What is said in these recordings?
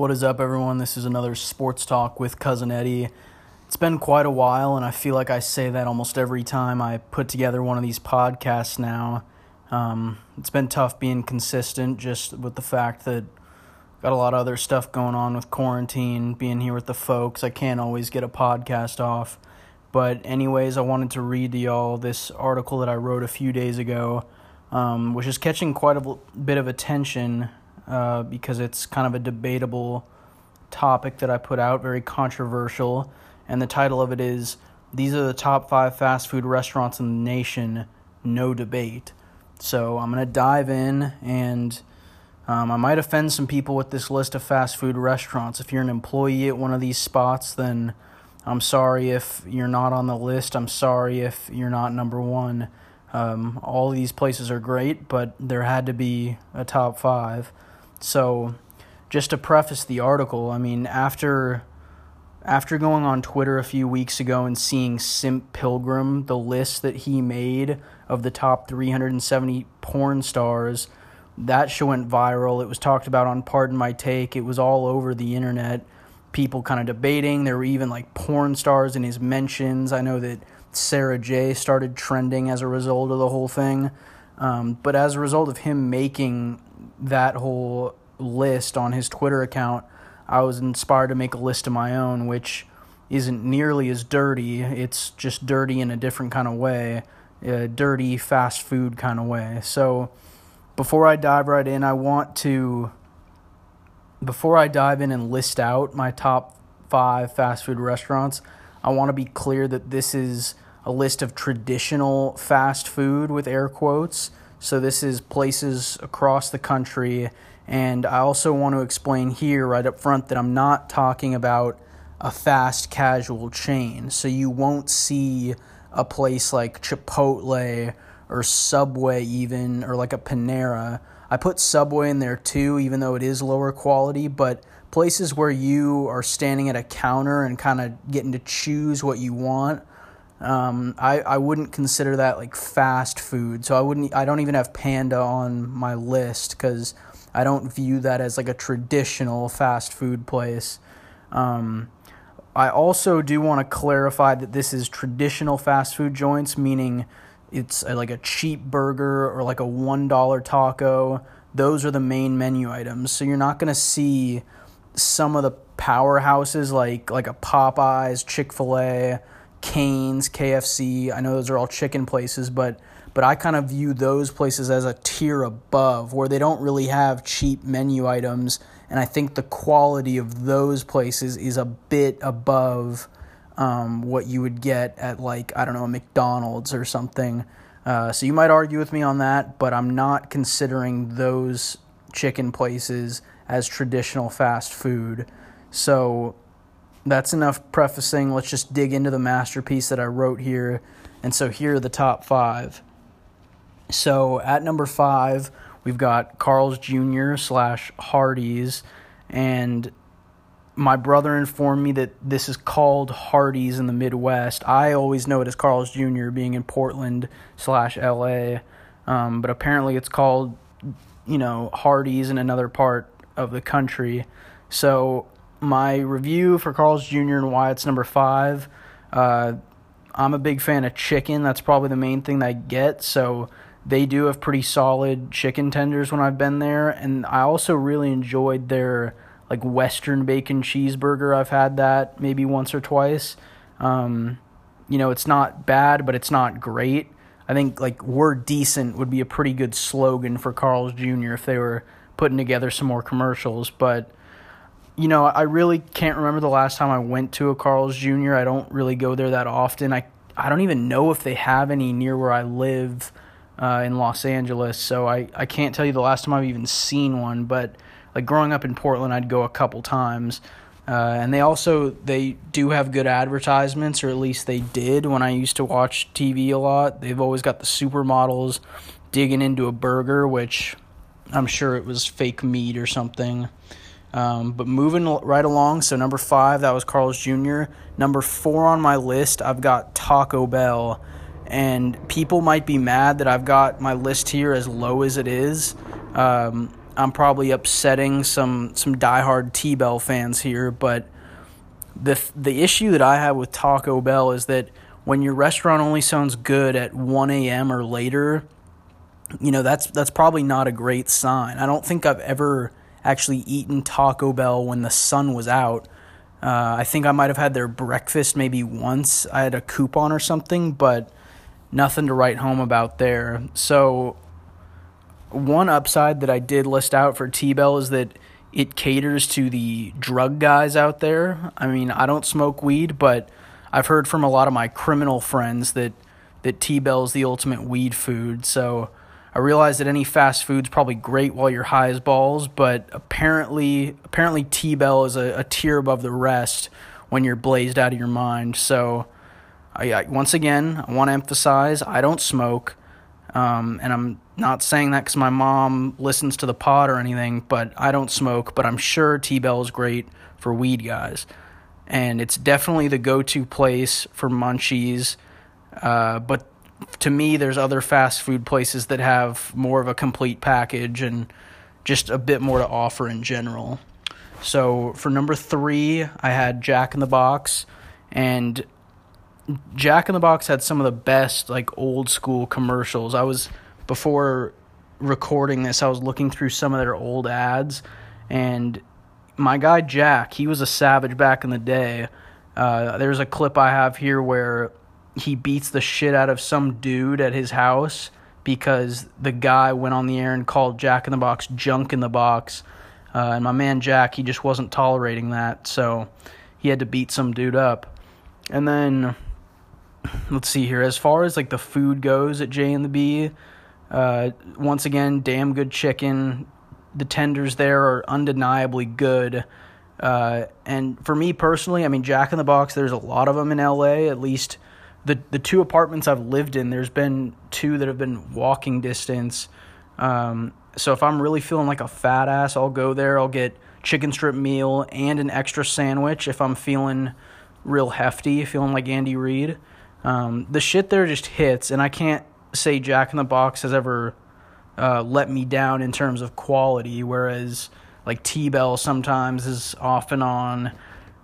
What is up, everyone? This is another sports talk with Cousin Eddie. It's been quite a while, and I feel like I say that almost every time I put together one of these podcasts now. Um, it's been tough being consistent just with the fact that got a lot of other stuff going on with quarantine, being here with the folks. I can't always get a podcast off. But, anyways, I wanted to read to y'all this article that I wrote a few days ago, um, which is catching quite a bit of attention uh, because it's kind of a debatable topic that I put out, very controversial. And the title of it is These are the top five fast food restaurants in the nation, no debate. So I'm going to dive in and um, I might offend some people with this list of fast food restaurants. If you're an employee at one of these spots, then I'm sorry if you're not on the list. I'm sorry if you're not number one. Um, all these places are great, but there had to be a top five. So, just to preface the article, I mean, after after going on Twitter a few weeks ago and seeing Simp Pilgrim, the list that he made of the top 370 porn stars, that show went viral. It was talked about on Pardon My Take. It was all over the internet. People kind of debating. There were even like porn stars in his mentions. I know that Sara Jay started trending as a result of the whole thing. Um, but as a result of him making that whole list on his Twitter account, I was inspired to make a list of my own, which isn't nearly as dirty. It's just dirty in a different kind of way, a dirty fast food kind of way. So before I dive right in, I want to, before I dive in and list out my top five fast food restaurants, I want to be clear that this is a list of traditional fast food with air quotes. So this is places across the country. And I also want to explain here right up front that I'm not talking about a fast casual chain. So you won't see a place like Chipotle or Subway, even, or like a Panera. I put Subway in there too, even though it is lower quality, but places where you are standing at a counter and kind of getting to choose what you want um, I, I wouldn't consider that like fast food. So I wouldn't I don't even have Panda on my list because I don't view that as like a traditional fast food place. Um, I also do want to clarify that this is traditional fast food joints, meaning it's a, like a cheap burger or like a $1 taco. Those are the main menu items. So you're not to see some of the powerhouses like like a Popeyes, Chick-fil-A, Cane's, KFC. I know those are all chicken places, but but I kind of view those places as a tier above where they don't really have cheap menu items and I think the quality of those places is a bit above um, what you would get at like I don't know a McDonald's or something. Uh, so you might argue with me on that, but I'm not considering those chicken places as traditional fast food. So that's enough prefacing. Let's just dig into the masterpiece that I wrote here. And so here are the top five. So at number five, we've got Carl's Jr. slash Hardee's. And my brother informed me that this is called Hardee's in the Midwest. I always know it as Carl's Jr. being in Portland slash LA. Um, but apparently it's called, you know, Hardee's in another part of the country. So my review for Carl's Jr. and why it's number five. Uh, I'm a big fan of chicken. That's probably the main thing that I get. So they do have pretty solid chicken tenders when I've been there, and I also really enjoyed their like Western bacon cheeseburger. I've had that maybe once or twice. Um, you know, it's not bad, but it's not great. I think like we're decent would be a pretty good slogan for Carl's Jr. if they were putting together some more commercials, but you know, I really can't remember the last time I went to a Carl's Jr. I don't really go there that often. I I don't even know if they have any near where I live uh, in Los Angeles, so I, I can't tell you the last time I've even seen one. But like growing up in Portland, I'd go a couple times. Uh, and they also they do have good advertisements, or at least they did when I used to watch TV a lot. They've always got the supermodels digging into a burger, which I'm sure it was fake meat or something. Um, but moving right along, so number five, that was Carl's Jr. Number four on my list, I've got Taco Bell. And people might be mad that I've got my list here as low as it is. Um, I'm probably upsetting some some diehard T Bell fans here, but the the issue that I have with Taco Bell is that when your restaurant only sounds good at 1 a.m. or later, you know that's that's probably not a great sign. I don't think I've ever actually eaten Taco Bell when the sun was out. Uh, I think I might have had their breakfast maybe once. I had a coupon or something, but nothing to write home about there. So, one upside that I did list out for T Bell is that it caters to the drug guys out there. I mean, I don't smoke weed, but I've heard from a lot of my criminal friends that that T Bell is the ultimate weed food. So I realize that any fast food's probably great while you're high as balls, but apparently apparently T Bell is a, a tier above the rest when you're blazed out of your mind. So I, I once again I want to emphasize I don't smoke. Um, and I'm not saying that because my mom listens to the pod or anything, but I don't smoke. But I'm sure T Bell is great for weed guys. And it's definitely the go to place for munchies. Uh, but to me, there's other fast food places that have more of a complete package and just a bit more to offer in general. So for number three, I had Jack in the Box. And Jack in the Box had some of the best like old school commercials. I was before recording this, I was looking through some of their old ads, and my guy Jack, he was a savage back in the day. Uh, there's a clip I have here where he beats the shit out of some dude at his house because the guy went on the air and called Jack in the Box junk in the box. Uh, and my man Jack, he just wasn't tolerating that, so he had to beat some dude up. And then let's see here. As far as like the food goes at J and the B, uh, once again, damn good chicken. The tenders there are undeniably good. Uh, and for me personally, I mean, Jack in the Box, there's a lot of them in LA. At least the the two apartments I've lived in, there's been two that have been walking distance. Um, so if I'm really feeling like a fat ass, I'll go there. I'll get chicken strip meal and an extra sandwich if I'm feeling real hefty, feeling like Andy Reid. Um, the shit there just hits, and I can't say Jack in the Box has ever uh, let me down in terms of quality, whereas like T Bell sometimes is off and on.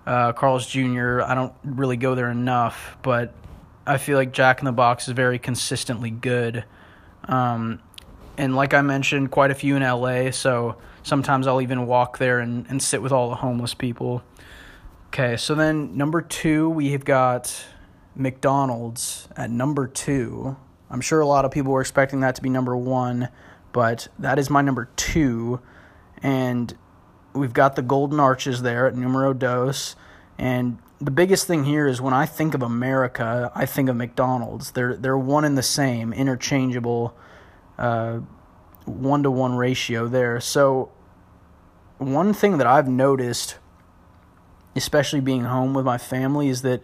Uh, Carl's Jr. I don't really go there enough, but I feel like Jack in the Box is very consistently good. Um, and like I mentioned, quite a few in LA, so sometimes I'll even walk there and, and sit with all the homeless people. Okay, so then number two, we have got McDonald's at number two. I'm sure a lot of people were expecting that to be number one, but that is my number two. And we've got the Golden Arches there at numero dos. And the biggest thing here is when I think of America, I think of McDonald's. They're they're one and the same, interchangeable, one to one ratio there. So one thing that I've noticed, especially being home with my family, is that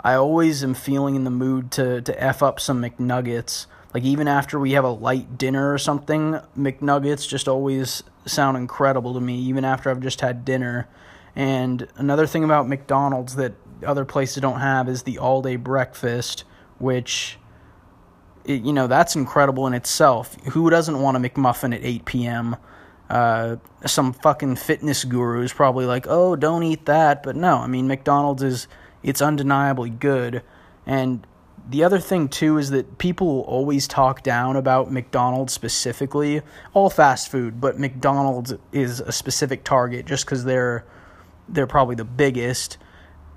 I always am feeling in the mood to to f up some McNuggets. Like even after we have a light dinner or something, McNuggets just always sound incredible to me. Even after I've just had dinner. And another thing about McDonald's that other places don't have is the all day breakfast, which it, you know that's incredible in itself. Who doesn't want a McMuffin at 8 p.m.? Uh, some fucking fitness guru is probably like, "Oh, don't eat that," but no, I mean McDonald's is it's undeniably good. And the other thing too is that people always talk down about McDonald's specifically, all fast food, but McDonald's is a specific target just because they're they're probably the biggest.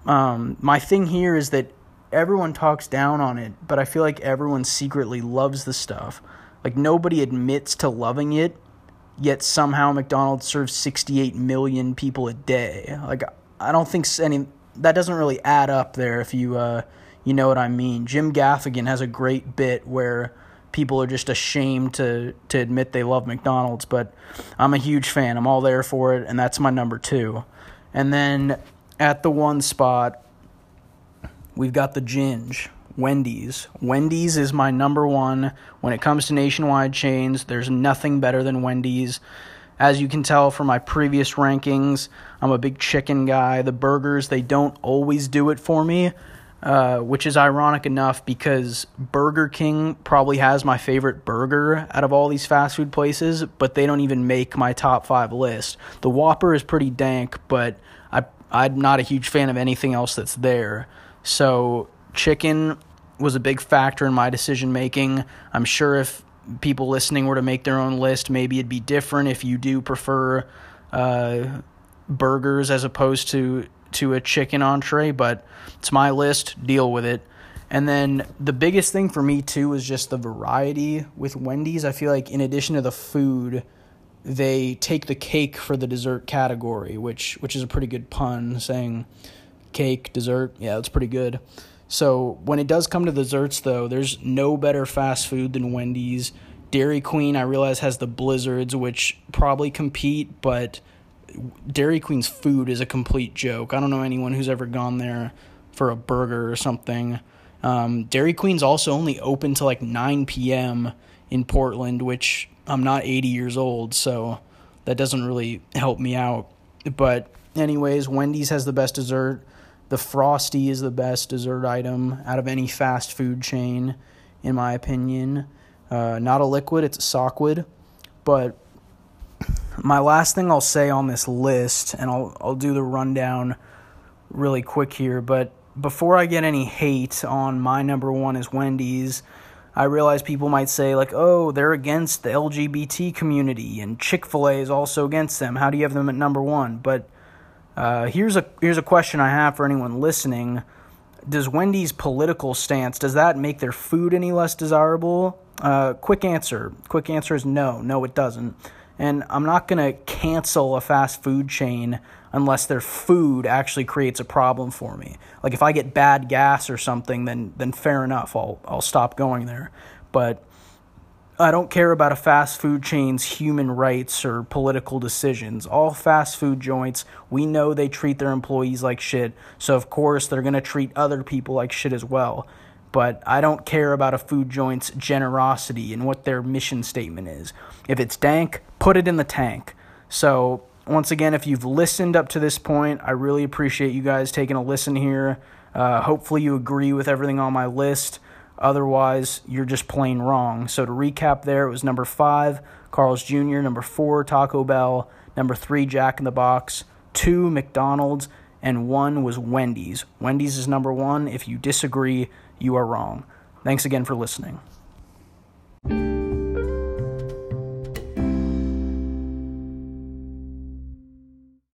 Um, my thing here is that everyone talks down on it, but I feel like everyone secretly loves the stuff. Like nobody admits to loving it, yet somehow McDonald's serves 68 million people a day. Like I don't think any that doesn't really add up there if you uh, you know what I mean. Jim Gaffigan has a great bit where people are just ashamed to to admit they love McDonald's, but I'm a huge fan. I'm all there for it, and that's my number two. And then at the one spot, we've got the Ginge. Wendy's. Wendy's is my number one when it comes to nationwide chains. There's nothing better than Wendy's. As you can tell from my previous rankings, I'm a big chicken guy. The burgers, they don't always do it for me. Uh, which is ironic enough because Burger King probably has my favorite burger out of all these fast food places, but they don't even make my top five list. The Whopper is pretty dank, but I I'm not a huge fan of anything else that's there. So chicken was a big factor in my decision making. I'm sure if people listening were to make their own list, maybe it'd be different if you do prefer uh, burgers as opposed to to a chicken entree, but it's my list, deal with it. And then the biggest thing for me too is just the variety with Wendy's. I feel like in addition to the food, they take the cake for the dessert category, which which is a pretty good pun saying cake, dessert. Yeah, that's pretty good. So when it does come to desserts though, there's no better fast food than Wendy's. Dairy Queen, I realize has the blizzards which probably compete, but Dairy Queen's food is a complete joke. I don't know anyone who's ever gone there for a burger or something. Um, Dairy Queen's also only open to like 9 p.m. in Portland, which I'm not 80 years old, so that doesn't really help me out. But, anyways, Wendy's has the best dessert. The Frosty is the best dessert item out of any fast food chain, in my opinion. Uh, not a liquid, it's a sockwood. But my last thing I'll say on this list, and I'll I'll do the rundown really quick here, but before I get any hate on my number one is Wendy's, I realize people might say like, "Oh, they're against the LGBT community, and Chick Fil A is also against them. How do you have them at number one?" But uh, here's a here's a question I have for anyone listening: Does Wendy's political stance does that make their food any less desirable? Uh, quick answer. Quick answer is no. No, it doesn't. And I'm not going to cancel a fast food chain unless their food actually creates a problem for me. Like if I get bad gas or something, then then fair enough, I'll I'll stop going there. But I don't care about a fast food chain's human rights or political decisions. All fast food joints, we know they treat their employees like shit, so of course they're going to treat other people like shit as well but I don't care about a food joint's generosity and what their mission statement is. If it's dank, put it in the tank. So, once again, if you've listened up to this point, I really appreciate you guys taking a listen here. Uh, hopefully, you agree with everything on my list. Otherwise, you're just plain wrong. So, to recap, there it was number five, Carl's Jr., number four, Taco Bell, number three, Jack in the Box, two, McDonald's, and one was Wendy's. Wendy's is number one. If you disagree, you are wrong. Thanks again for listening.